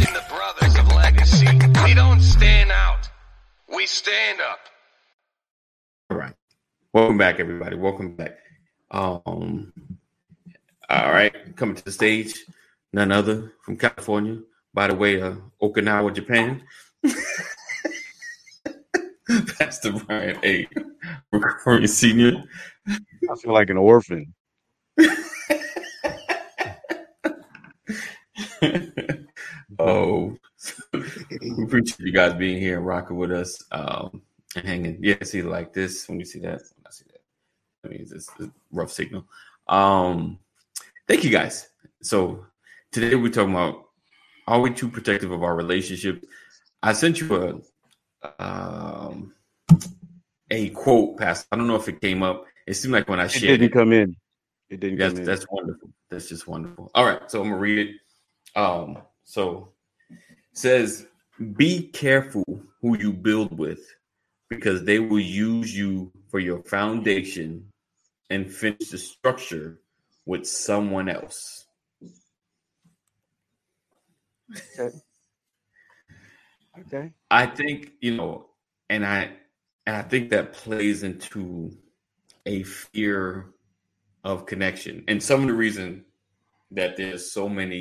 Imagine the brothers of legacy. We don't stand out. We stand up. All right. Welcome back, everybody. Welcome back. Um, all right, coming to the stage, none other from California, by the way, uh, Okinawa, Japan. Pastor Brian A. Recurring Senior. I feel like an orphan. oh, we appreciate you guys being here and rocking with us um, and hanging. Yeah, see, like this when you see that, I see that. I mean, it's, it's a rough signal. Um, thank you guys. So today we're talking about are we too protective of our relationships? I sent you a um, a quote, Pastor. I don't know if it came up. It seemed like when I shared, It didn't it, come in. It didn't that's come in. that's wonderful. That's just wonderful. All right, so I'm gonna read it. Um, so says, "Be careful who you build with, because they will use you for your foundation and finish the structure with someone else." Okay. Okay. I think you know, and I and I think that plays into a fear of connection, and some of the reason that there's so many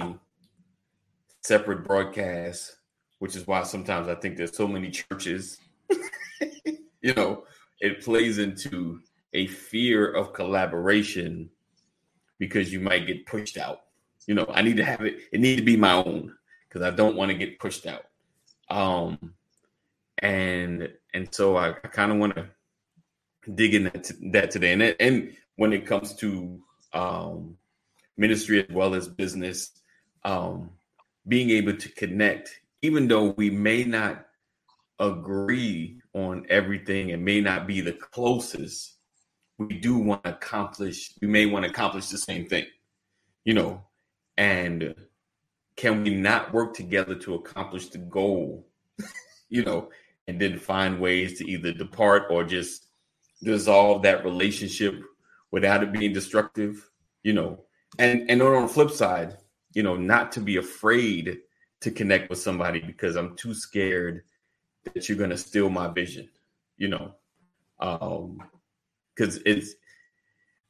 separate broadcasts, which is why sometimes I think there's so many churches. you know, it plays into a fear of collaboration because you might get pushed out. You know, I need to have it. It need to be my own because I don't want to get pushed out. Um, and and so I, I kind of want to dig in that, that today. And and when it comes to um, ministry as well as business, um, being able to connect, even though we may not agree on everything and may not be the closest, we do want to accomplish. We may want to accomplish the same thing, you know. And can we not work together to accomplish the goal? you know, and then find ways to either depart or just dissolve that relationship without it being destructive, you know. And and on the flip side, you know, not to be afraid to connect with somebody because I'm too scared that you're gonna steal my vision, you know. Um because it's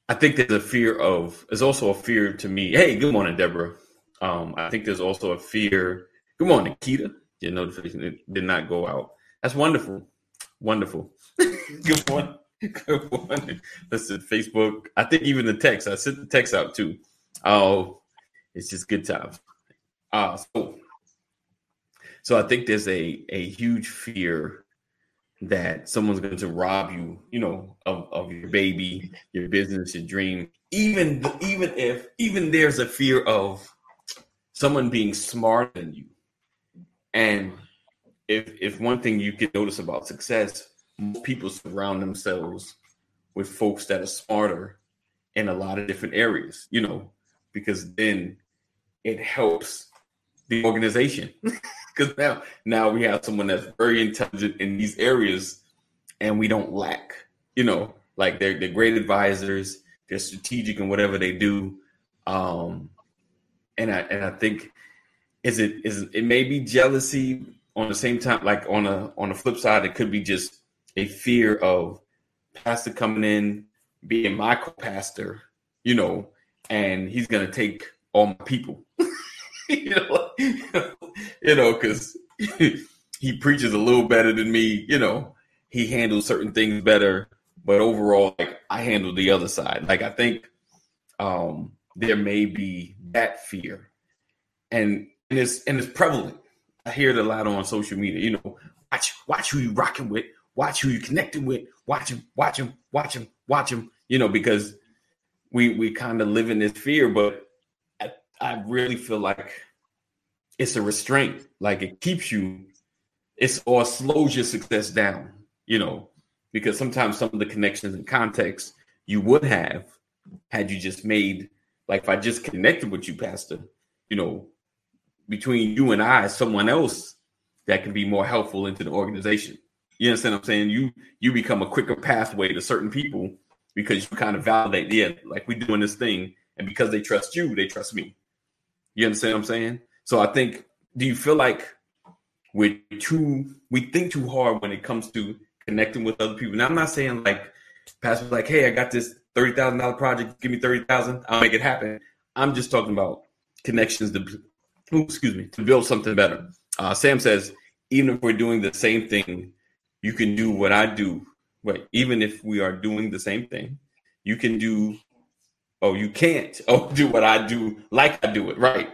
I think there's a fear of there's also a fear to me. Hey, good morning, Deborah. Um, I think there's also a fear. Good morning, Keita. Your notification did not go out. That's wonderful. Wonderful. good morning. Good morning. Listen, Facebook. I think even the text. I sent the text out too. Oh, it's just good times. Uh so so I think there's a a huge fear that someone's going to rob you, you know, of, of your baby, your business, your dream. Even even if even there's a fear of someone being smarter than you. And if if one thing you can notice about success, people surround themselves with folks that are smarter in a lot of different areas, you know, because then it helps the organization. Because now now we have someone that's very intelligent in these areas and we don't lack, you know, like they're they're great advisors, they're strategic in whatever they do. Um and I and I think is it is it may be jealousy on the same time, like on a on the flip side, it could be just a fear of pastor coming in, being my co-pastor, you know, and he's gonna take my people. you know, you know, because he preaches a little better than me, you know, he handles certain things better, but overall, like I handle the other side. Like I think um there may be that fear. And and it's and it's prevalent. I hear it a lot on social media. You know, watch watch who you rocking with, watch who you connecting with, watch him, watch him, watch him, watch him. You know, because we we kind of live in this fear, but I, really feel like it's a restraint. Like it keeps you, it's or slows your success down. You know, because sometimes some of the connections and context you would have had you just made, like if I just connected with you, Pastor, you know, between you and I, someone else that can be more helpful into the organization. You understand what I'm saying? You you become a quicker pathway to certain people because you kind of validate, yeah, like we're doing this thing, and because they trust you, they trust me. You understand what I'm saying? So I think do you feel like we're too we think too hard when it comes to connecting with other people? Now I'm not saying like pastor's like, hey, I got this thirty thousand dollar project, give me thirty thousand, I'll make it happen. I'm just talking about connections to ooh, excuse me to build something better. Uh, Sam says, even if we're doing the same thing, you can do what I do. Right. Even if we are doing the same thing, you can do oh, you can't oh do what I do like I do it. Right.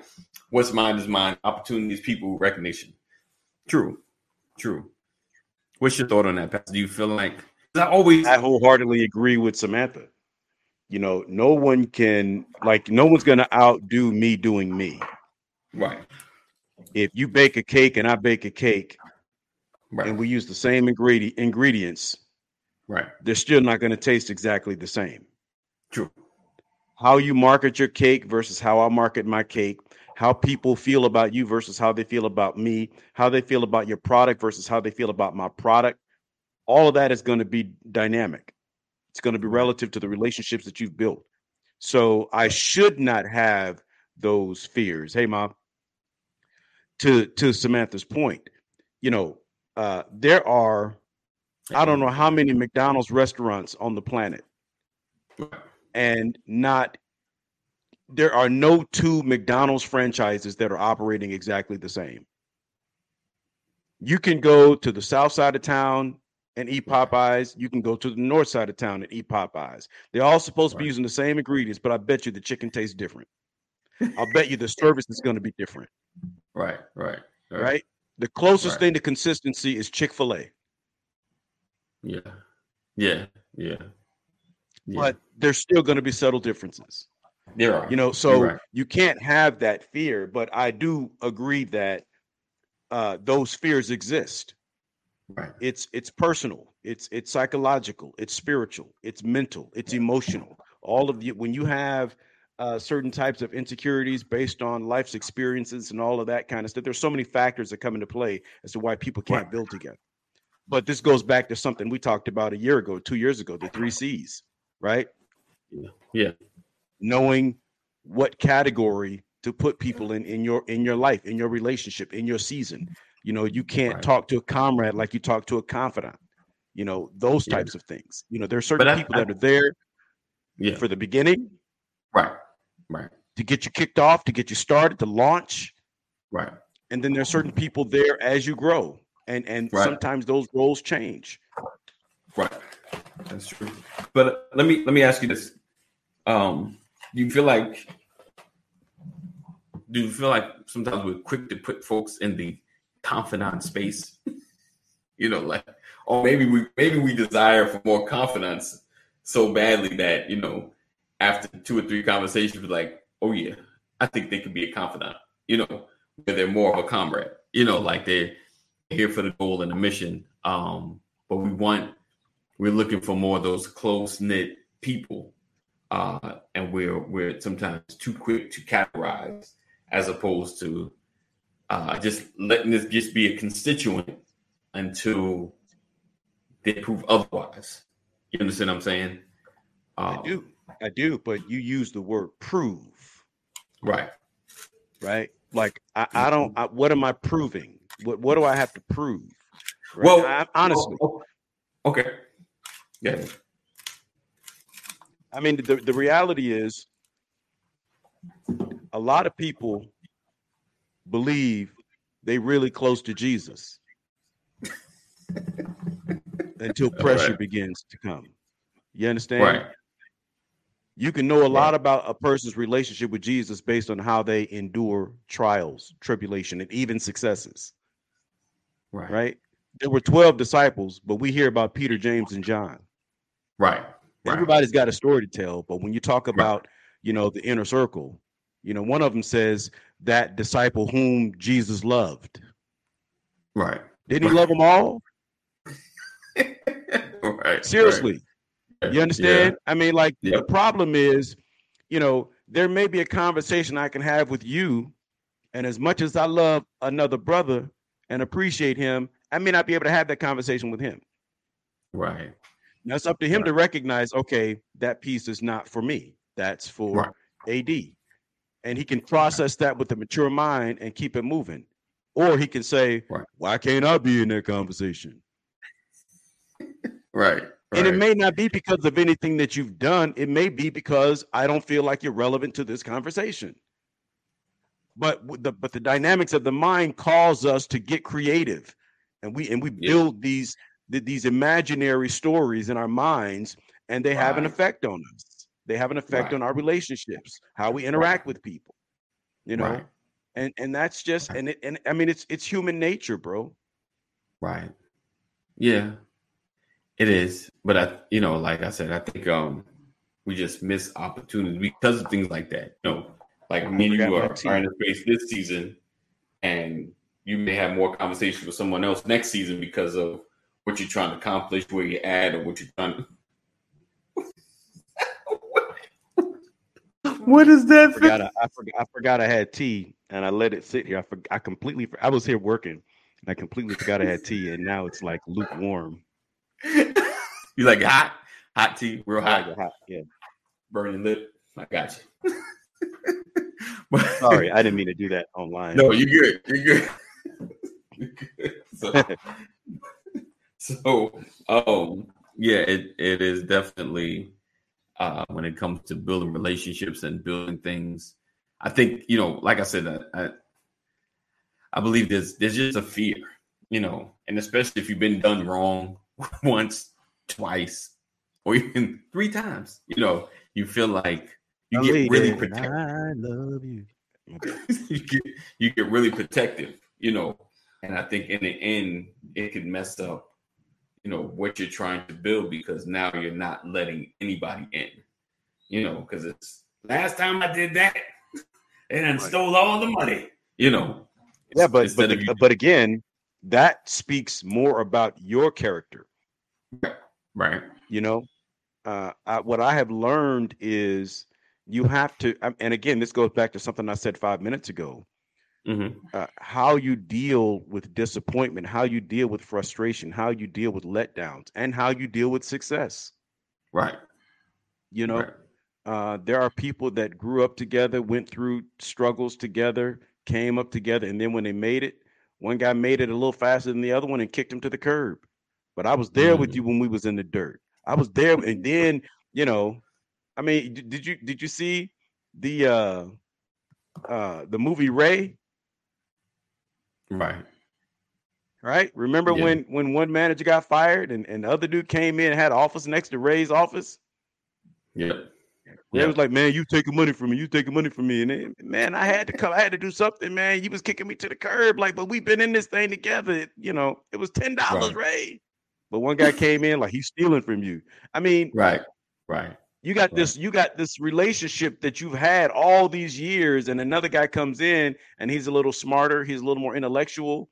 What's mine is mine. Opportunities, people, recognition. True. True. What's your thought on that, Pastor? Do you feel like I always I wholeheartedly agree with Samantha. You know, no one can like no one's gonna outdo me doing me. right. If you bake a cake and I bake a cake Right. and we use the same ingredient ingredients, right. they're still not going to taste exactly the same. True. How you market your cake versus how I market my cake, how people feel about you versus how they feel about me, how they feel about your product versus how they feel about my product. All of that is going to be dynamic. It's going to be relative to the relationships that you've built. So I should not have those fears. Hey, mom. To to Samantha's point, you know, uh, there are I don't know how many McDonald's restaurants on the planet, and not there are no two McDonald's franchises that are operating exactly the same. You can go to the south side of town and eat Popeyes. You can go to the north side of town and eat Popeyes. They're all supposed to be using the same ingredients, but I bet you the chicken tastes different. I'll bet you the service is going to be different, Right. Right. right? The closest Right. thing to consistency is Chick fil A, Yeah. Yeah. Yeah. Yeah. but there's still going to be subtle differences. there are. you know so right. you can't have that fear but i do agree that uh those fears exist Right. it's it's personal it's it's psychological it's spiritual it's mental it's emotional all of you when you have uh, certain types of insecurities based on life's experiences and all of that kind of stuff there's so many factors that come into play as to why people can't Right. build together but this goes back to something we talked about a year ago two years ago the three c's right Yeah. knowing what category to put people in in your in your life in your relationship in your season you know you can't Right. talk to a comrade like you talk to a confidant you know those Yeah. types of things you know there are certain I- people I- that are there Yeah. for the beginning Right. Right. to get you kicked off to get you started to launch Right. and then there are certain people there as you grow and and Right. sometimes those roles change Right. That's true. But let me let me ask you this. Um, do you feel like do you feel like sometimes we're quick to put folks in the confidant space? you know, like or maybe we maybe we desire for more confidence so badly that, you know, after two or three conversations, we're like, oh yeah, I think they could be a confidant, you know, where they're more of a comrade, you know, like they're here for the goal and the mission. Um, but we want we're looking for more of those close knit people, uh, and we're we're sometimes too quick to categorize as opposed to uh, just letting this just be a constituent until they prove otherwise. You understand what I'm saying? i Um, do i do but you use the word prove Right. right? Like I, I don't. I, what am I proving? What What do I have to prove? Right? Well, I, honestly, oh, okay. Yeah. I mean, the the reality is, a lot of people believe they really close to Jesus until pressure Right. begins to come. You understand? Right. You can know a lot about a person's relationship with Jesus based on how they endure trials, tribulation, and even successes. Right. Right? There were 12 disciples, but we hear about Peter, James, and John. Right. Right. Everybody's got a story to tell, but when you talk about, you know, the inner circle, you know, one of them says that disciple whom Jesus loved. Right. Didn't he love them all? right. Seriously. Right. You understand? I mean, like the problem is, you know, there may be a conversation I can have with you, and as much as I love another brother and appreciate him, I may not be able to have that conversation with him. Right. Now it's up to him Right. to recognize, okay, that piece is not for me. That's for Right. AD. And he can process that with a mature mind and keep it moving. Or he can say, Right. Why can't I be in that conversation? Right. And it may not be because of anything that you've done. It may be because I don't feel like you're relevant to this conversation. But the but the dynamics of the mind cause us to get creative, and we and we Yeah. build these th- these imaginary stories in our minds, and they have an effect on us. They have an effect Right. on our relationships, how we interact with people. You know, Right. and and that's just and it and I mean it's it's human nature, bro. Right. Yeah. It is. But I you know, like I said, I think um we just miss opportunities because of things like that. You know, like me and you are, are in the space this season and you may have more conversation with someone else next season because of what you're trying to accomplish, where you're at, or what you're trying to What is that? I forgot I, I forgot I forgot I had tea and I let it sit here. I for, I completely I was here working and I completely forgot I had tea and now it's like lukewarm. you like hot? Hot tea, real I like hot, hot. Yeah. burning lip. I got you. Sorry, I didn't mean to do that online. No, you're good. You're good. You're good. So, so um, yeah, it, it is definitely uh, when it comes to building relationships and building things. I think you know, like I said, I, I, I believe there's there's just a fear, you know, and especially if you've been done wrong once, twice, or even three times, you know, you feel like you get really protected. I love you. You get you get really protective, you know. And I think in the end, it could mess up, you know, what you're trying to build because now you're not letting anybody in, you know, because it's last time I did that, and Right. stole all the money, you know. Yeah, but but, you- but again, that speaks more about your character. right, You know, uh, I, what I have learned is you have to, and again, this goes back to something I said five minutes ago. Hmm uh, how you deal with disappointment, how you deal with frustration, how you deal with letdowns, and how you deal with success. right, You know, right, uh, there are people that grew up together, went through struggles together, came up together, and then when they made it, one guy made it a little faster than the other one and kicked him to the curb. But I was there with Mm. you when we was in the dirt. I was there, and then you know, I mean, did you did you see the uh uh the movie Ray? Right, right? Remember Yeah. when when one manager got fired and, and the other dude came in and had office next to Ray's office? Yeah. Ray Yeah. was like, "Man, you taking money from me? You taking money from me?" And then, man, I had to come. I had to do something, man. You was kicking me to the curb, like, but we've been in this thing together. You know, it was ten dollars, Right. Ray. But one guy came in like he's stealing from you. I mean, right, right, you got Right. this you got this relationship that you've had all these years and another guy comes in and he's a little smarter he's a little more intellectual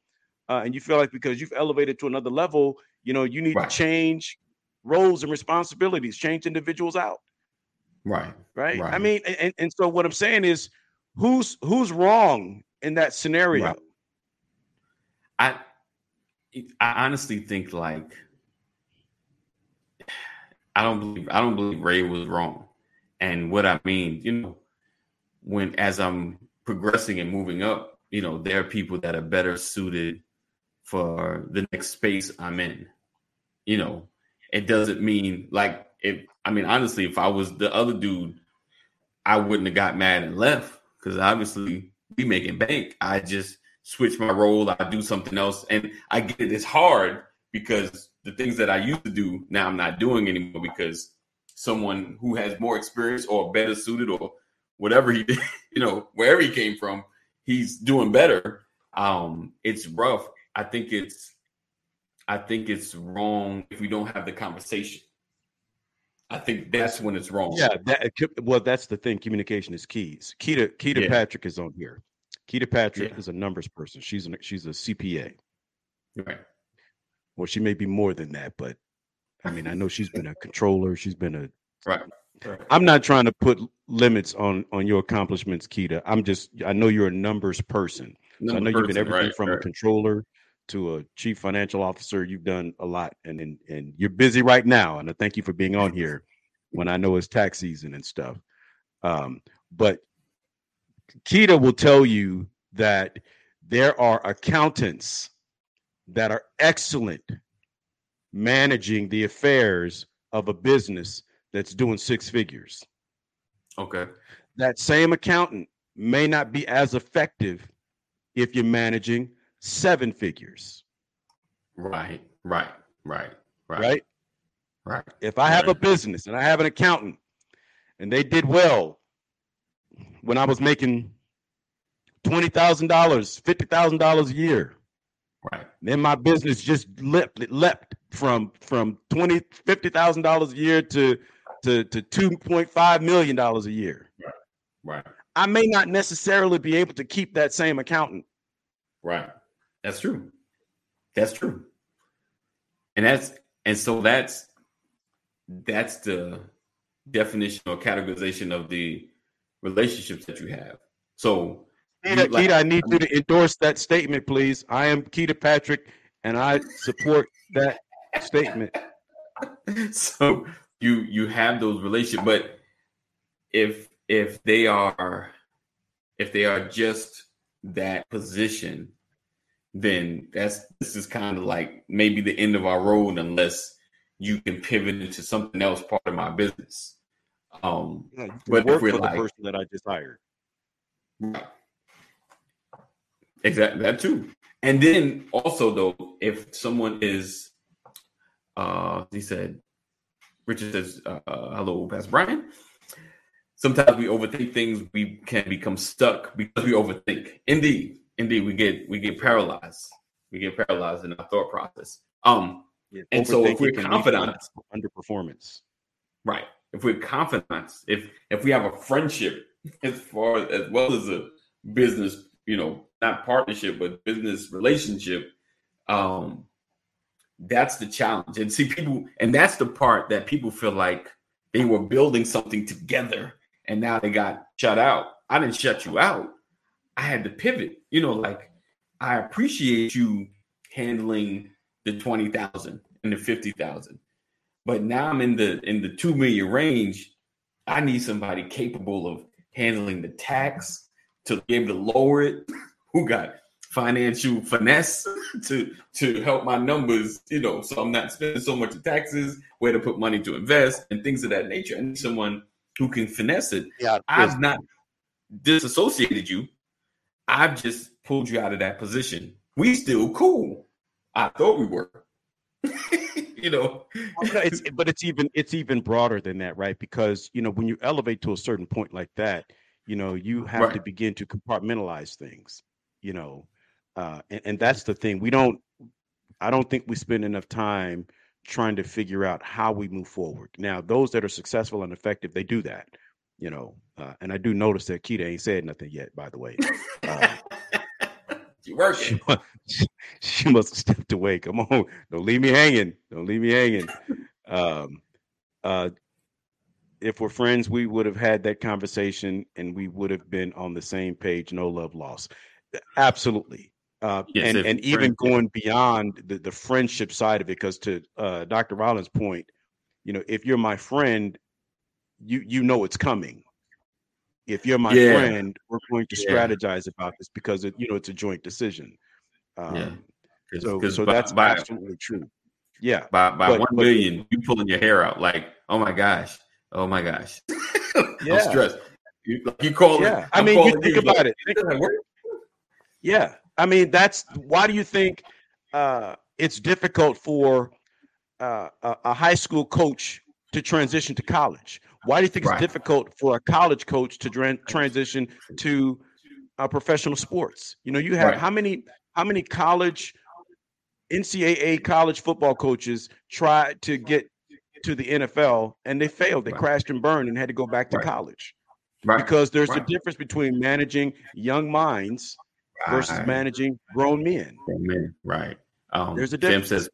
uh, and you feel like because you've elevated to another level you know you need Right. to change roles and responsibilities change individuals out right. right, i mean and, and so what i'm saying is who's who's wrong in that scenario Right. I I honestly think like I don't believe I don't believe Ray was wrong. And what I mean, you know, when as I'm progressing and moving up, you know, there are people that are better suited for the next space I'm in. You know, it doesn't mean like if I mean honestly, if I was the other dude, I wouldn't have got mad and left because obviously we making bank. I just switch my role, I do something else, and I get it. It's hard because the things that I used to do now I'm not doing anymore because someone who has more experience or better suited or whatever he did, you know, wherever he came from, he's doing better. Um, it's rough. I think it's I think it's wrong if we don't have the conversation. I think that's when it's wrong. yeah that, well that's the thing communication is keys keita keita Yeah. patrick is on here keita patrick Yeah. is a numbers person she's an, she's a cpa Right. Well, she may be more than that, but I mean, I know she's been a controller. She's been a. Right. right. I'm not trying to put limits on on your accomplishments, Keita. I'm just. I know you're a numbers person. So I know you've been Person, everything right, from a controller to a chief financial officer. You've done a lot, and and and you're busy right now. And I thank you for being on here when I know it's tax season and stuff. Um, but Keita will tell you that There are accountants that are excellent managing the affairs of a business that's doing six figures. Okay. That same accountant may not be as effective if you're managing seven figures. Right. Right. Right. Right. Right. Right. If I have a business and I have an accountant and they did well when I was making $20,000, $50,000 a year, Right. then my business just leapt, it leapt from from twenty fifty thousand dollars a year to to to two point five million dollars a year. Right. I may not necessarily be able to keep that same accountant. Right. That's true. That's true. And that's and so that's that's the definition or categorization of the relationships that you have. So Keita, like- Keita, I need you to endorse that statement, please. I am Keita Patrick, and I support that statement. so you you have those relationships, but if if they are if they are just that position, then that's this is kind of like maybe the end of our road unless you can pivot into something else part of my business. Um can But if we're for the person that I just hired. Right. Exactly that too. And then also though, if someone is uh he said Richard says, uh, hello, Pastor Brian. Sometimes we overthink things, we can become stuck because we overthink. Indeed, indeed, we get we get paralyzed. We get paralyzed in our thought process. Um, Yeah, And so if we're confident- underperformance. Right. If we're confident, if if we have a friendship as far as well as a business, you know, not partnership, but business relationship, um, that's the challenge. And see, people, and that's the part that people feel like they were building something together and now they got shut out. I didn't shut you out. I had to pivot. You know, like I appreciate you handling the 20,000 and the 50,000 but now I'm in the in the two million range. I need somebody capable of handling the tax to be able to lower it. Who got financial finesse to to help my numbers, you know, so I'm not spending so much of taxes, where to put money to invest, and things of that nature. I need someone who can finesse it. Yeah, I've not disassociated you. I've just pulled you out of that position. We still cool. I thought we were. you know. It's but it's even it's even broader than that, right? Because you know when you elevate to a certain point like that, you know you have to begin to compartmentalize things, you know, uh, and, and that's the thing. We don't, I don't think we spend enough time trying to figure out how we move forward. Now, those that are successful and effective, they do that, you know. Uh, and I do notice that Keita ain't said nothing yet, by the way. Uh, you working. she, must, she must have stepped away. Come on, don't leave me hanging. Don't leave me hanging. Um, uh, if we're friends, we would have had that conversation and we would have been on the same page. No love lost. Absolutely. Uh, Yes, and and even going beyond the, the friendship side of it, because to uh, Dr. Rollins' point, you know, if you're my friend, you you know it's coming. If you're my Yeah. friend, we're going to Yeah. strategize about this because it, you know it's a joint decision. Um, Yeah. 'Cause- So 'cause so by, that's by, absolutely true. Yeah. by, by but- one but- million, you pulling your hair out like, oh my gosh, oh my gosh, Yeah. I'm stressed. You, you call it. Yeah. I I'm mean, you think like, about it. "It doesn't work." Yeah. I mean, that's why do you think uh, it's difficult for uh, a, high school coach to transition to college? Why do you think Right. it's difficult for a college coach to tran- transition to uh, professional sports? You know, you have Right. how many how many college NCAA college football coaches tried to get to the NFL and they failed. They Right. crashed and burned and had to go back to college Right. because there's a difference between managing young minds versus Right. managing grown men. Right. Um, There's a difference. says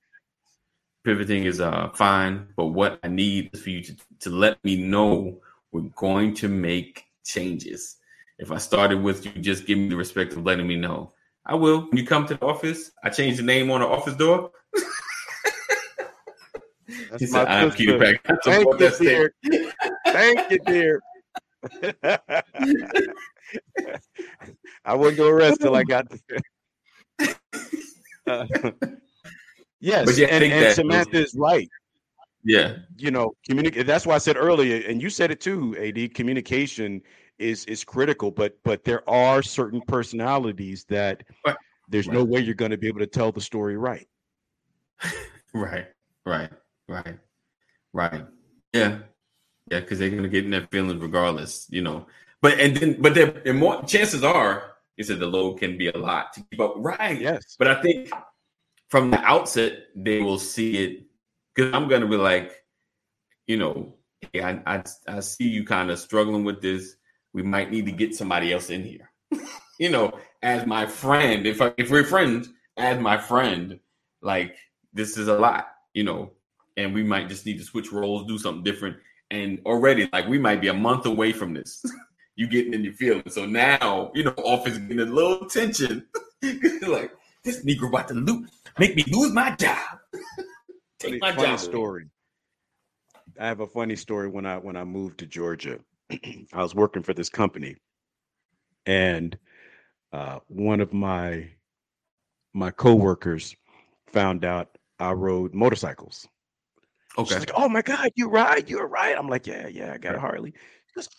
pivoting is uh fine, but what I need is for you to, to let me know we're going to make changes. If I started with you, just give me the respect of letting me know. I will. When you come to the office, I change the name on the office door. That's He said, I'm. Peter Pack. Thank you, dear. Thank you, dear. I wouldn't go rest till I got there. Uh, yes, But and, and that- Samantha is right. Yeah. You know, communicate. That's why I said earlier, and you said it too. Ad communication is is critical, but but there are certain personalities that Right. there's no way you're going to be able to tell the story right. Right, right, right, right. Yeah, yeah, because they're gonna get in their feelings regardless, you know. But and then, but there, and more chances are, you said the load can be a lot to keep up. Right. Yes. But I think from the outset they will see it because I'm gonna be like, you know, hey, I I, I see you kind of struggling with this. We might need to get somebody else in here. you know, as my friend, if I, if we're friends, as my friend, like this is a lot, you know, and we might just need to switch roles, do something different. And already, like we might be a month away from this. you getting in your feelings. So now, you know, office getting a little tension. like this Negro about to lose, make me lose my job. Funny, my funny job. story. I have a funny story when I when I moved to Georgia. I was working for this company, and uh, one of my my coworkers found out I rode motorcycles. Okay. She's like, "Oh my God, you ride? You're right." I'm like, "Yeah, yeah, I got a Harley." She goes,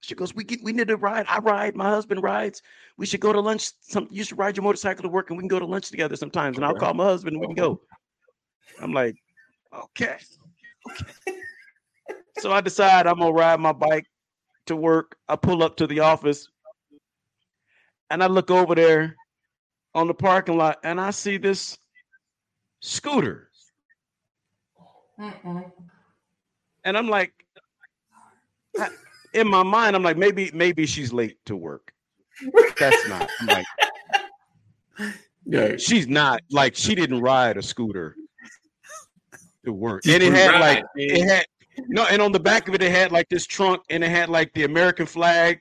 "She goes, we get we need to ride. I ride. My husband rides. We should go to lunch. Some you should ride your motorcycle to work, and we can go to lunch together sometimes. And I'll call my husband, and we can go." I'm like, "Okay, okay." so I decide I'm gonna ride my bike to work. I pull up to the office, and I look over there on the parking lot, and I see this scooter. And I'm like, I- in my mind, I'm like, maybe, maybe she's late to work. That's not. I'm like, Yeah. she's not like she didn't ride a scooter to work. She And it had ride, like man. it had no, and on the back of it, it had like this trunk, and it had like the American flag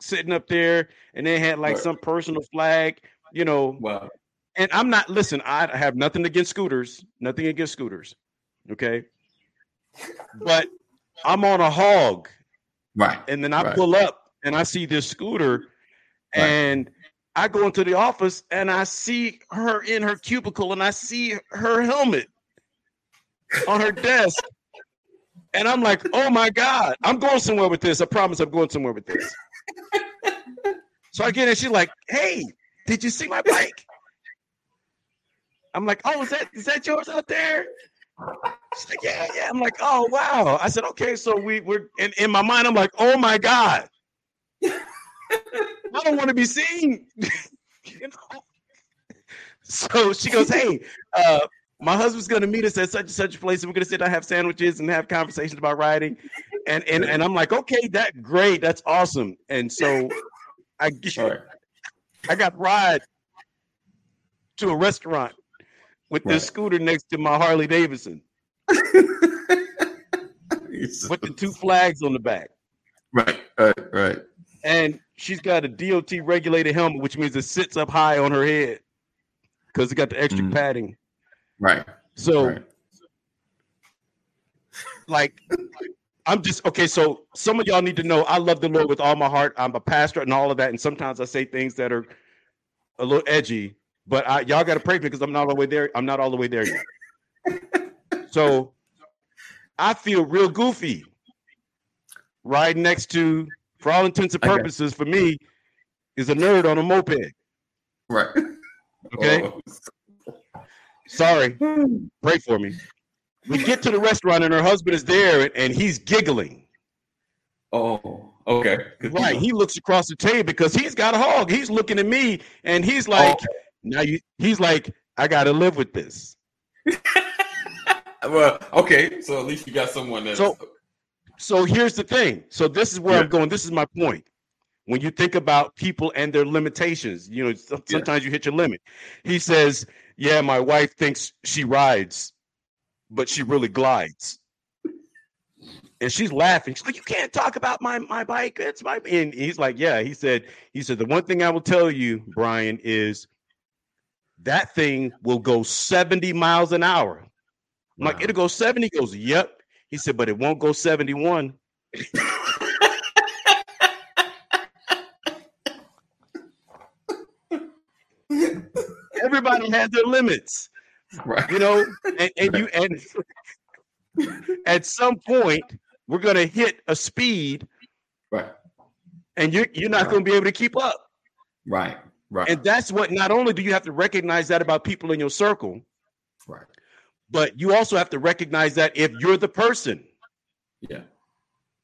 sitting up there, and it had like Right. some personal flag, you know. Wow. And I'm not listen, I have nothing against scooters, nothing against scooters. Okay. But I'm on a hog Right. and then I Right. pull up and I see this scooter, Right. and I go into the office and I see her in her cubicle and I see her helmet on her desk. And I'm like, oh my God, I'm going somewhere with this. I promise I'm going somewhere with this. So I get in, she's like, hey, did you see my bike? I'm like, oh, is that is that yours out there? She's like, yeah, yeah. I'm like, oh wow. I said, okay, so we we're in, in my mind, I'm like, oh my God. I don't want to be seen. you know? So she goes, Hey, uh, my husband's gonna meet us at such and such a place, and we're gonna sit down, have sandwiches, and have conversations about writing. And and and I'm like, okay, that great, that's awesome. And so I get right. I got ride to a restaurant with this Right. scooter next to my Harley Davidson with the two flags on the back. right. Right. Right. and she's got a DOT regulated helmet, which means it sits up high on her head because it got the extra Mm. padding. Right. So, Right. like, I'm just okay. So, some of y'all need to know I love the Lord with all my heart. I'm a pastor and all of that, and sometimes I say things that are a little edgy, but I, y'all got to pray for me because I'm not all the way there. I'm not all the way there yet. so, I feel real goofy riding next to, for all intents and purposes, for me, is a nerd on a moped. Right. Okay. Oh. Sorry. Pray for me. We get to the restaurant and her husband is there and, and he's giggling. Oh. Okay. Right. He looks across the table because he's got a hog. He's looking at me and he's like, Oh. Now you he's like, I gotta live with this. well, okay. So at least you got someone that's So- So here's the thing. So this is where Yeah. I'm going. This is my point. When you think about people and their limitations, you know, some- Yeah. sometimes you hit your limit. He says, Yeah, my wife thinks she rides, but she really glides. And she's laughing. She's like, You can't talk about my my bike. It's my and he's like, Yeah. He said, he said, the one thing I will tell you, Brian, is that thing will go 70 miles an hour. I'm like, it'll go 70. He goes, Yep. He said, but it won't go 71. Everybody has their limits, Right. you know, and, and you and at some point we're gonna hit a speed Right. and you're you're not gonna be able to keep up. Right. Right. And that's what not only do you have to recognize that about people in your circle, right. but you also have to recognize that if you're the person, Yeah.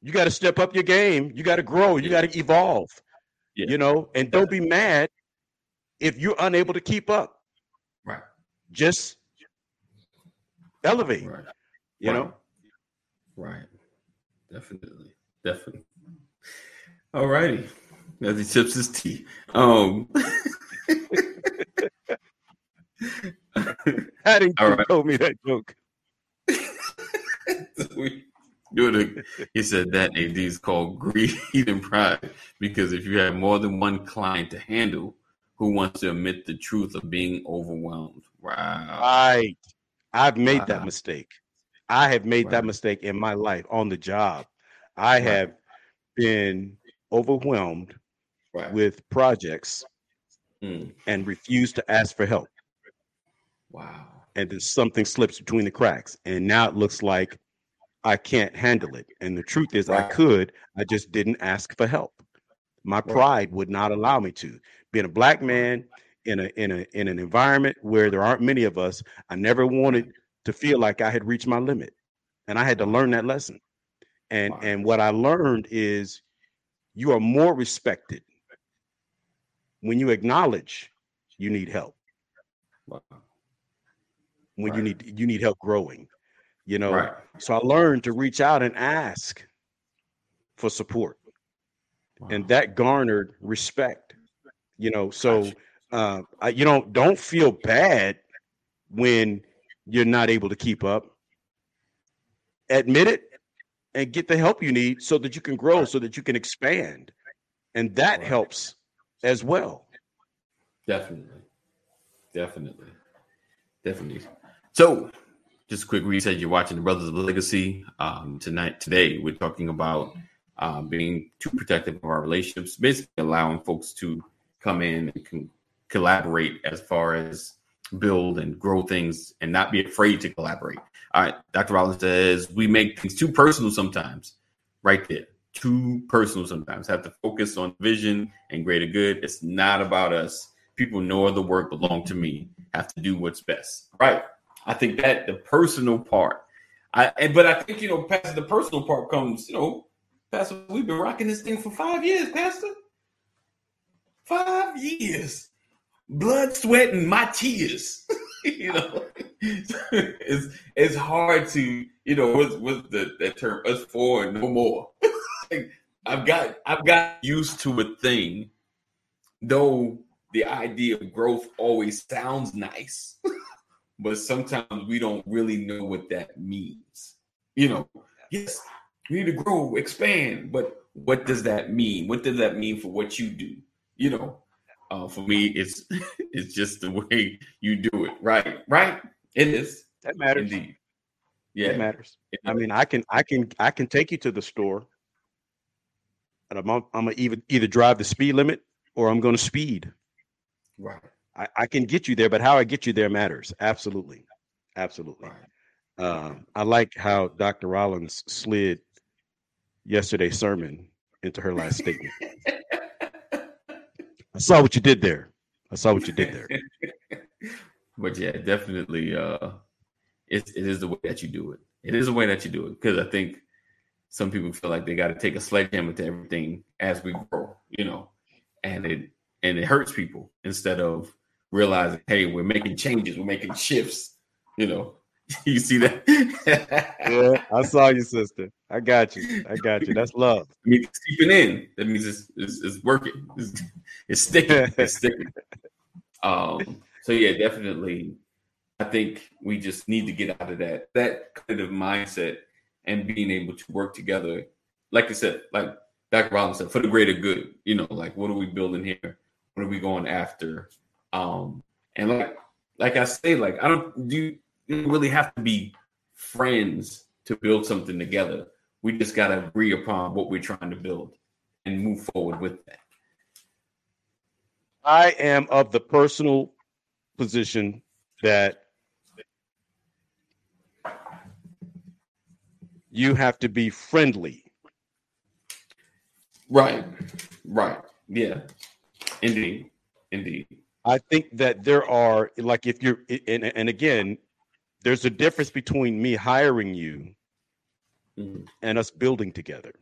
you got to step up your game, you got to grow, you got to evolve. Yeah. You know, and don't be mad if you're unable to keep up. Right. Just elevate, Right. you right. know. Right. Definitely. Definitely. All righty. As he sips his tea. Um Paddington All right. told me that joke. we do it. He said that AD is called greed and pride because if you have more than one client to handle, who wants to admit the truth of being overwhelmed? Wow. Right. I've made that mistake. I have made that mistake in my life on the job. I Right. have been overwhelmed Right. with projects Mm. and refuse to ask for help. Wow. And then something slips between the cracks. And now it looks like I can't handle it. And the truth is, I could, I just didn't ask for help. My pride would not allow me to. Being a black man in a in a in an environment where there aren't many of us, I never wanted to feel like I had reached my limit. And I had to learn that lesson. And Wow. and what I learned is you are more respected when you acknowledge you need help. Wow. when you need you need help growing you know? Right. so i learned to reach out and ask for support. And that garnered respect you know? So Gotcha. uh I, you know don't feel bad when you're not able to keep up. Admit it and get the help you need so that you can grow so that you can expand. And that Right. helps as well Definitely. Definitely. Definitely. So, just a quick reset. You're watching the Brothers of Legacy. Um, tonight, today, we're talking about um, being too protective of our relationships, basically allowing folks to come in and can collaborate as far as build and grow things and not be afraid to collaborate. All right. Dr. Rollins says we make things too personal sometimes. Right there. Too personal sometimes. Have to focus on vision and greater good. It's not about us. People know the work belong to me. Have to do what's best. Right. I think that the personal part. I but i think you know pastor the personal part comes you know pastor we've been rocking this thing for five years pastor. Five years. Blood sweat and my tears. You know it's it's hard to you know what's what's the that term us for and no more Like, i've got i've got used to a thing though the idea of growth always sounds nice, but sometimes we don't really know what that means. You know, yes, we need to grow, expand, but what does that mean? What does that mean for what you do? You know, uh, for me, it's it's just the way you do it. Right, right. It is that matters indeed. Yeah, it matters it matters. I mean, I can, I can, I can take you to the store, and I'm, I'm gonna either either drive the speed limit or I'm gonna speed. right, I, I can get you there, but how I get you there matters. Absolutely, absolutely. right. Um, I like how Dr. Rollins slid yesterday's sermon into her last statement. I saw what you did there. I saw what you did there. but yeah, definitely, uh, it, it is the way that you do it. It is the way that you do it because I think some people feel like they got to take a sledgehammer to everything as we grow, you know, and it and it hurts people instead of realizing, hey, we're making changes, we're making shifts, you know. You see that? Yeah, I saw you, sister. I got you. I got you. That's love. I mean, it's keeping in. That means it's it's, it's working. It's, it's sticking. It's sticking. Um. So yeah, definitely. I think we just need to get out of that that kind of mindset and being able to work together. Like I said, like Dr. Rollins said, for the greater good. You know, like what are we building here? What are we going after? Um. And like like I say, like I don't do you don't really have to be friends to build something together. We just got to agree upon what we're trying to build and move forward with that. I am of the personal position that you have to be friendly. Right. Right. Yeah. Indeed. Indeed. I think that there are like if you're and, and again, there's a difference between me hiring you Mhm. and us building together.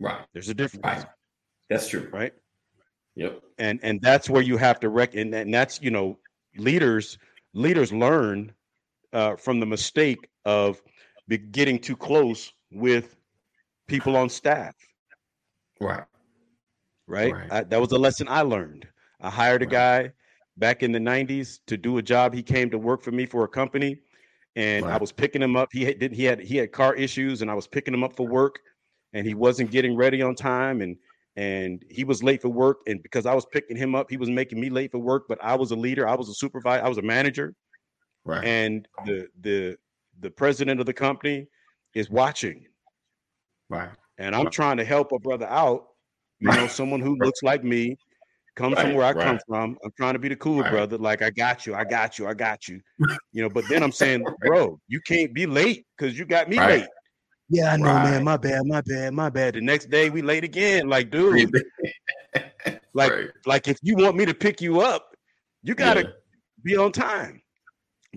Right. There's a difference, Right. That's true. right? Yep. And and that's where you have to rec and, and that's you know leaders leaders learn uh, from the mistake of getting too close with people on staff. Right. right? Right. I, that was a lesson I learned. I hired a Right. guy back in the 90s to do a job. He came to work for me for a company and I was picking him up. He had, did he had he had car issues and I was picking him up for work and he wasn't getting ready on time and and he was late for work and because I was picking him up, he was making me late for work, but I was a leader, I was a supervisor, I was a manager Right. and the the the president of the company is watching right. and I'm Right. trying to help a brother out. You know, someone who looks like me, comes from where I come from. I'm trying to be the cool Right. brother. Like I got you, I got you, I got you. You know, but then I'm saying, bro, you can't be late because you got me Right. late. Yeah, I know, Right. man. My bad, my bad, my bad. The next day we late again. Like, dude, like, right. like if you want me to pick you up, you gotta Yeah. be on time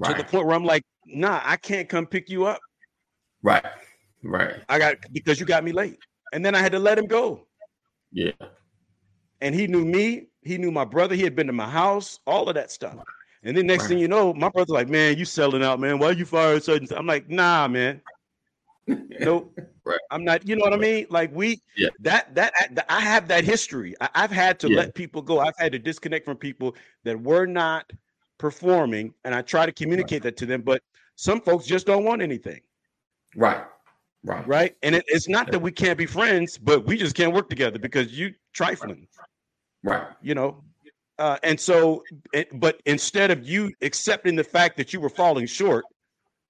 to the point where I'm like, nah, I can't come pick you up. Right. Right. I got because you got me late. And then I had to let him go. Yeah. and he knew me. He knew my brother. He had been to my house, all of that stuff. And then next Right. thing you know, my brother's like, "Man, you selling out, man? Why you fired such?" and such?" I'm like, "Nah, man. Nope. Right. I'm not. You know what I mean? Like we, Yeah. that that I have that history. I, I've had to Yeah. let people go. I've had to disconnect from people that were not performing, and I try to communicate that to them. But some folks just don't want anything, Right. Right. right? And it, it's not that we can't be friends, but we just can't work together because you trifling. Right. you know uh, and so it, but instead of you accepting the fact that you were falling short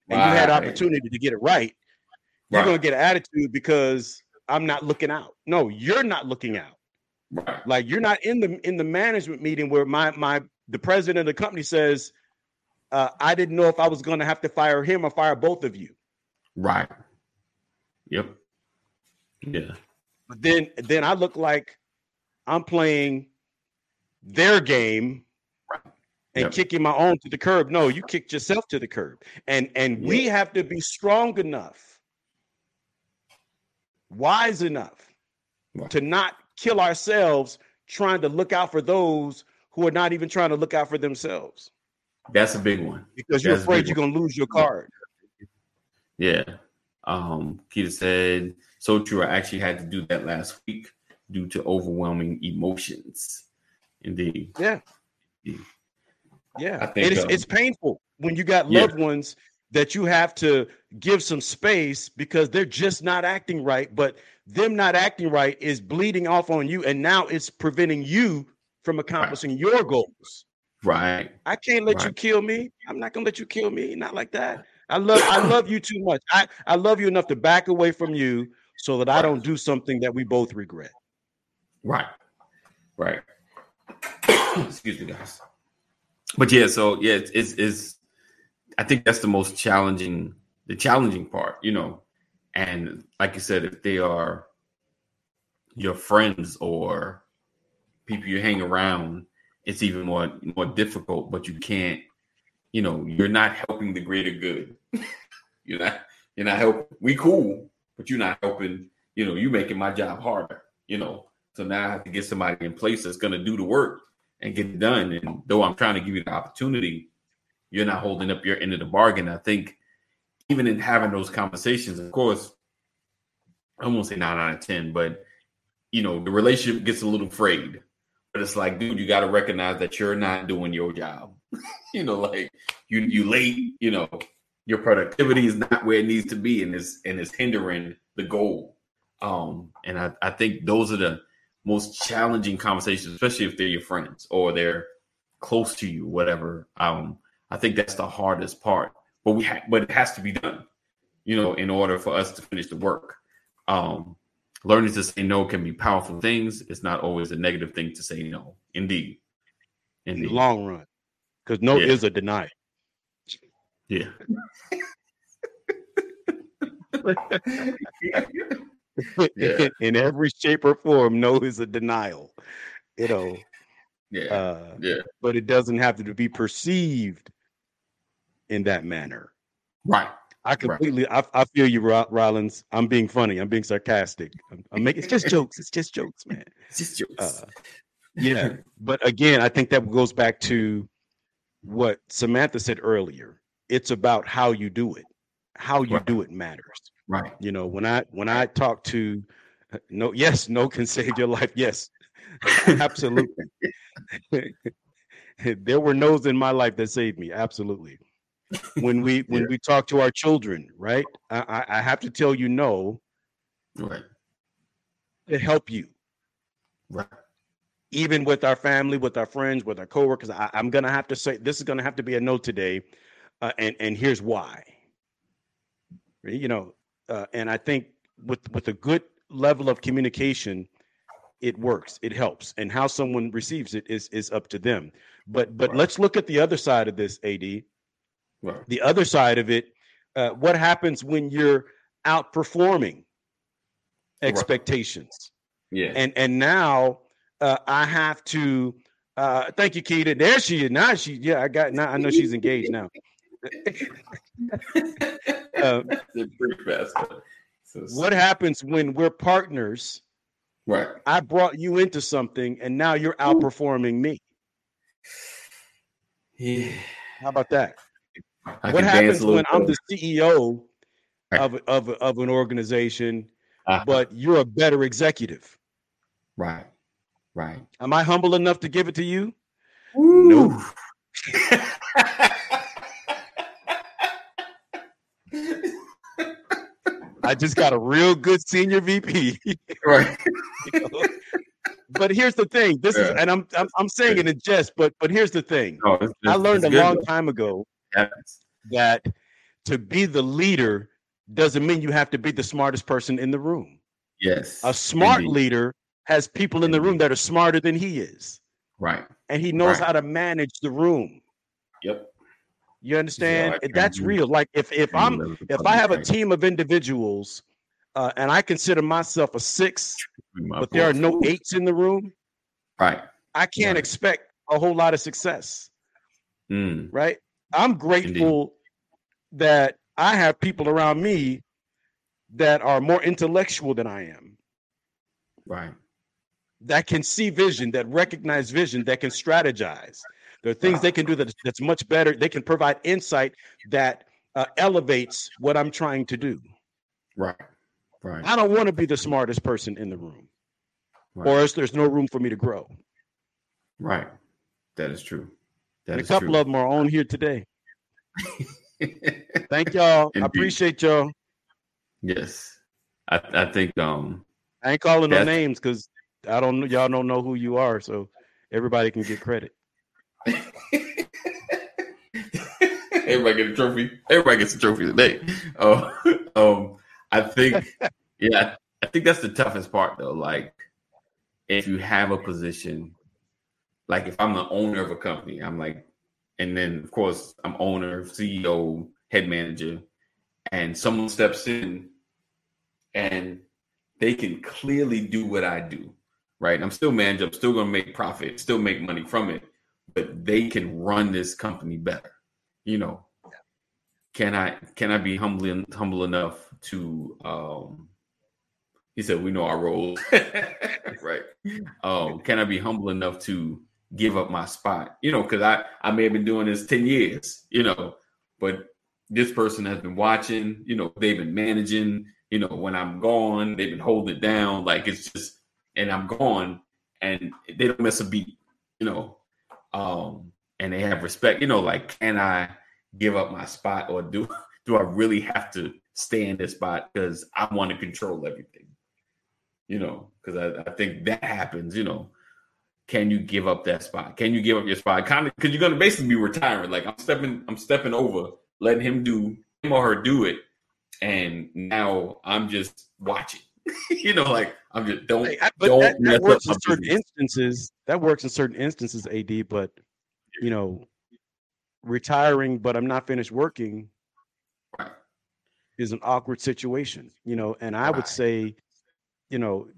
and you had opportunity to get it right you're Right. going to get an attitude because i'm not looking out no you're not looking out Right. like you're not in the in the management meeting where my my the president of the company says uh, i didn't know if i was going to have to fire him or fire both of you Right. Yep. Yeah. but then then i look like i'm playing their game and Yep. kicking my own to the curb no you kicked yourself to the curb and and we have to be strong enough wise enough Right. to not kill ourselves trying to look out for those who are not even trying to look out for themselves That's a big one. because you're That's afraid you're going to lose your card Yeah. Um, Keita said, so true. I actually had to do that last week due to overwhelming emotions. Indeed. yeah Yeah. yeah I think, it is um, it's painful when you got Yeah. loved ones that you have to give some space because they're just not acting right but them not acting right is bleeding off on you and now it's preventing you from accomplishing your goals Right. i can't let you kill me i'm not gonna let you kill me not like that i love i love you too much i i love you enough to back away from you so that i don't do something that we both regret Right. Right. Excuse me, guys. But yeah, so yeah, it's, it's it's I think that's the most challenging the challenging part, you know. And like you said, if they are your friends or people you hang around, it's even more more difficult, but you can't, you know, you're not helping the greater good. you're not you're not helping we cool, but you're not helping, you know, you're making my job harder, you know. So now I have to get somebody in place that's going to do the work and get it done. And though I'm trying to give you the opportunity, you're not holding up your end of the bargain. I think even in having those conversations, of course, I won't say nine out of 10, but you know, the relationship gets a little frayed. But it's like, dude, you got to recognize that you're not doing your job. you know, like you you late, you know, your productivity is not where it needs to be and is and is hindering the goal. Um, and I, I think those are the most challenging conversations, especially if they're your friends or they're close to you, whatever. Um, I think that's the hardest part. But we ha- but it has to be done, you know, in order for us to finish the work. Um, learning to say no can be powerful things. It's not always a negative thing to say no. Indeed. in the Indeed. long run. Because no Yeah. is a denial. Yeah. Yeah. in every shape or form, no is a denial. You know, yeah. uh, yeah. but it doesn't have to be perceived in that manner. Right. I completely, I, I feel you, Ro- Rollins. I'm being funny. I'm being sarcastic. I'm, I'm making it's just jokes. It's just jokes, man. It's just jokes. Uh, yeah, but again, I think that goes back to what Samantha said earlier. It's about how you do it. How you Right. do it matters. right. You know, when I when I talk to no, yes, no can save your life. Yes, absolutely. there were no's in my life that saved me. Absolutely. When we when Yeah. we talk to our children, right? I, I have to tell you no Right. to help you. Right. even with our family, with our friends, with our coworkers, I, I'm gonna have to say this is gonna have to be a no today, uh, and and here's why. You know, uh, and I think with with a good level of communication, it works, it helps, and how someone receives it is is up to them. But but Right. let's look at the other side of this, Ad. Right. The other side of it, uh, what happens when you're outperforming Right. expectations? Yeah. and and now uh, I have to uh, thank you, Keita. There she is. Now she, yeah, I got. Now I know she's engaged now. uh. What happens when we're partners? Right. I brought you into something, and now you're outperforming me. Yeah. How about that? I what happens when I'm the CEO of of of an organization, Uh-huh. but you're a better executive? Right. Right. Am I humble enough to give it to you? No. I just got a real good senior VP. right. but here's the thing. This is, and I'm, I'm I'm saying it in jest, but but here's the thing. No, it's, I learned a long though. time ago Happens. that to be the leader doesn't mean you have to be the smartest person in the room. Yes. A smart Indeed. leader has people in the room that are smarter than he is, Right. and he knows Right. how to manage the room. Yep. You understand? And That's can- real. Like if if I'm if I have a team of individuals, uh, and I consider myself a six, My but there are no eights in the room, Right. I can't Right. expect a whole lot of success. Mm. right? I'm grateful that I have people around me that are more intellectual than I am, Right. that can see vision, that recognize vision, that can strategize. There are things they can do that, that's much better. They can provide insight that uh, elevates what I'm trying to do. Right. Right. I don't want to be the smartest person in the room, Right. or else there's no room for me to grow. right. That is true. A couple true. of them are on here today. Thank y'all. I appreciate y'all. yes. I, I think um I ain't calling no names because I don't know y'all don't know who you are, so everybody can get credit. Everybody get a trophy. Everybody gets a trophy today. Uh, um, I think, yeah, I think that's the toughest part though. Like, if you have a position, like if I'm the owner of a company, I'm like, and then of course I'm owner, CEO, head manager, and someone steps in, and they can clearly do what I do, right? I'm still manager. I'm still to make profit, still make money from it, but they can run this company better you know can i can i be humble humble enough to um he said we know our roles right um can i be humble enough to give up my spot you know because i i may have been doing this 10 years you know but this person has been watching you know they've been managing you know when i'm gone they've been holding it down like it's just and i'm gone and they don't miss a beat you know um and they have respect you know like can i give up my spot or do do i really have to stay in this spot because i want to control everything you know because I, I think that happens you know can you give up that spot can you give up your spot kind of because you're going to basically be retiring like i'm stepping i'm stepping over letting him do him or her do it and now i'm just watching you know like i'm just don't Hey, I- but don't that, that works in certain business. instances. That works in certain instances, AD. But you know, retiring, but I'm not finished working Right. is an awkward situation, you know. And I would say, you know,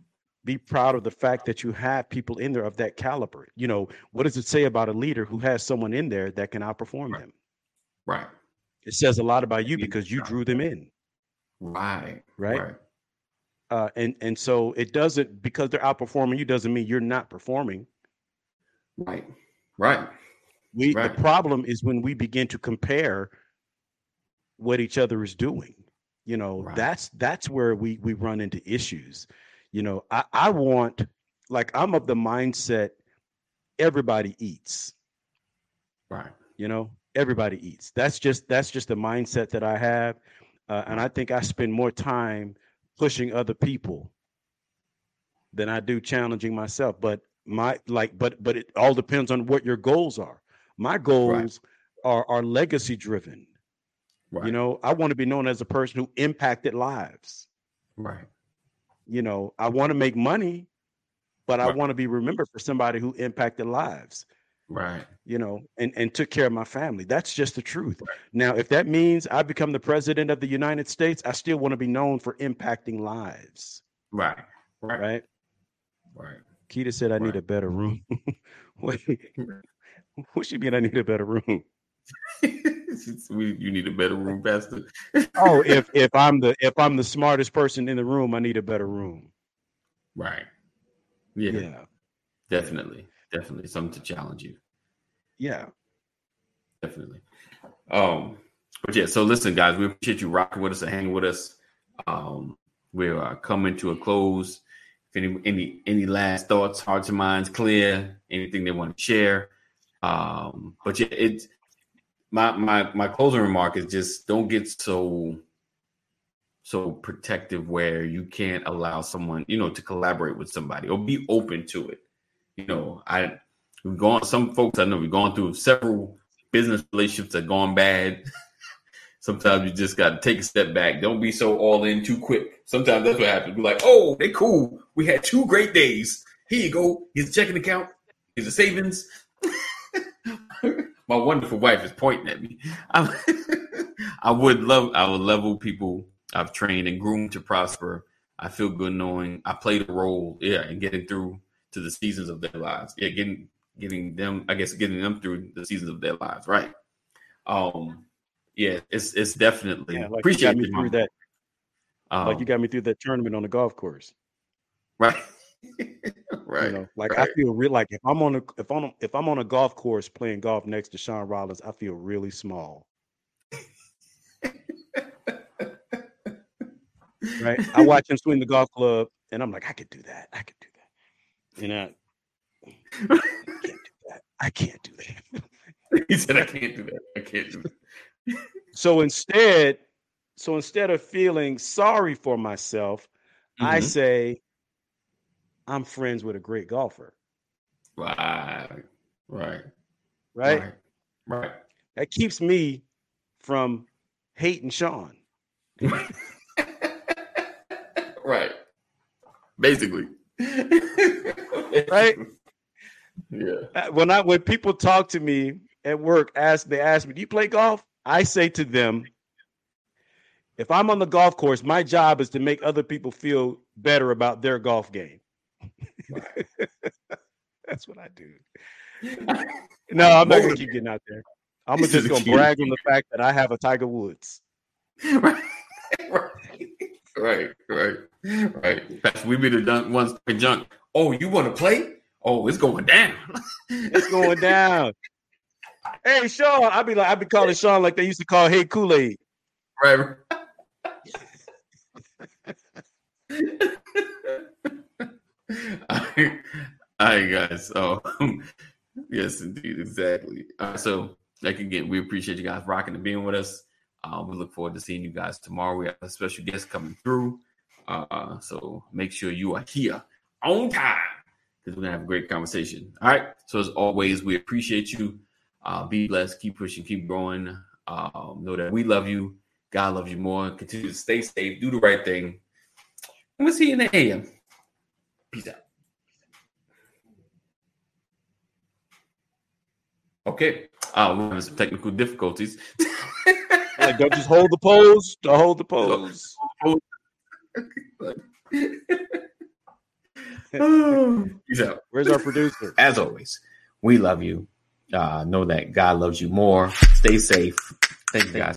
be proud of the fact that you have people in there of that caliber. You know, what does it say about a leader who has someone in there that can outperform Right. them? Right. It says a lot about you because you drew them in, Right. Right. Right. uh, and and so it doesn't because they're outperforming you doesn't mean you're not performing. Right. Right. We Right. the problem is when we begin to compare what each other is doing. You know, that's that's where we we run into issues. You know, I, I want like I'm of the mindset everybody eats, Right. you know, everybody eats. That's just that's just the mindset that I have. Uh, and I think I spend more time pushing other people than I do challenging myself. But my like, but but it all depends on what your goals are. My goals are are legacy driven. Right. You know, I want to be known as a person who impacted lives. Right. You know, I want to make money, but I want to be remembered for somebody who impacted lives. Right. You know, and and took care of my family. That's just the truth. Now, if that means I become the president of the United States, I still want to be known for impacting lives. Right. Right. Right? Right. Keita said I need a better room. Wait, what she mean? I need a better room. we, you need a better room, Pastor. Oh, if if I'm the if I'm the smartest person in the room, I need a better room. Right. Yeah, Yeah, Definitely. Definitely. Something to challenge you. yeah. Definitely. Um, but yeah, so listen, guys, we appreciate you rocking with us and hanging with us. Um, we're uh, coming to a close. If any any any last thoughts, hearts and minds clear, anything they want to share. Um, but yeah, it's my my my closing remark is just don't get so so protective where you can't allow someone, you know, to collaborate with somebody or be open to it. You know, I we've gone some folks I know we've gone through several business relationships that gone bad. Sometimes you just got to take a step back. Don't be so all in too quick. Sometimes that's what happens. Be like, oh, they cool. We had two great days. Here you go. Here's a checking account. Here's a savings. My wonderful wife is pointing at me. I, I would love, I would level people I've trained and groomed to prosper. I feel good knowing I played a role, yeah, in getting through to the seasons of their lives. Yeah, getting getting them, I guess, getting them through the seasons of their lives, right? Um, yeah, it's it's definitely Yeah, like you appreciate got me through that. Um, like you got me through that tournament on the golf course. right, right, You know, like I feel real. Like if I'm on a if I'm if I'm on a golf course playing golf next to Sean Rollins, I feel really small. Right? I watch him swing the golf club, and I'm like, I could do that. I could do that. You know, I can't do that. I can't do that. he said, "I can't do that. I can't do that." So instead, so instead of feeling sorry for myself, I Mhm. say, I'm friends with a great golfer. Right, right, Right? right, right. That keeps me from hating Sean. right. Basically. Right? Yeah. Uh, When I when people talk to me at work, ask they ask me, "Do you play golf?" I say to them, "If I'm on the golf course, my job is to make other people feel better about their golf game." That's what I do. No, I'm not gonna keep getting out there. I'm This just gonna cute. brag on the fact that I have a Tiger Woods. right. Right. Right. Right. Pastor, we be the done ones talking junk. Oh, you want to play? Oh, it's going down. It's going down. hey, Sean, I'd be like, I'd be calling Sean like they used to call Hey Kool Aid. right. All right, guys. So, yes, indeed, exactly. So, like again, we appreciate you guys rocking and being with us. Uh, we look forward to seeing you guys tomorrow. We have a special guest coming through. Uh, so make sure you are here on time because we're gonna have a great conversation. All right. So as always, we appreciate you. Uh, be blessed. Keep pushing. Keep growing. Um, know that we love you. God loves you more. Continue to stay safe. Do the right thing. And we'll see you in the AM. Peace out. Okay. Uh, we're having some technical difficulties. Like, don't just hold the pose. Don't hold the pose. Peace out. Where's our producer? As always, we love you. Uh, know that God loves you more. Stay safe. Thank you guys.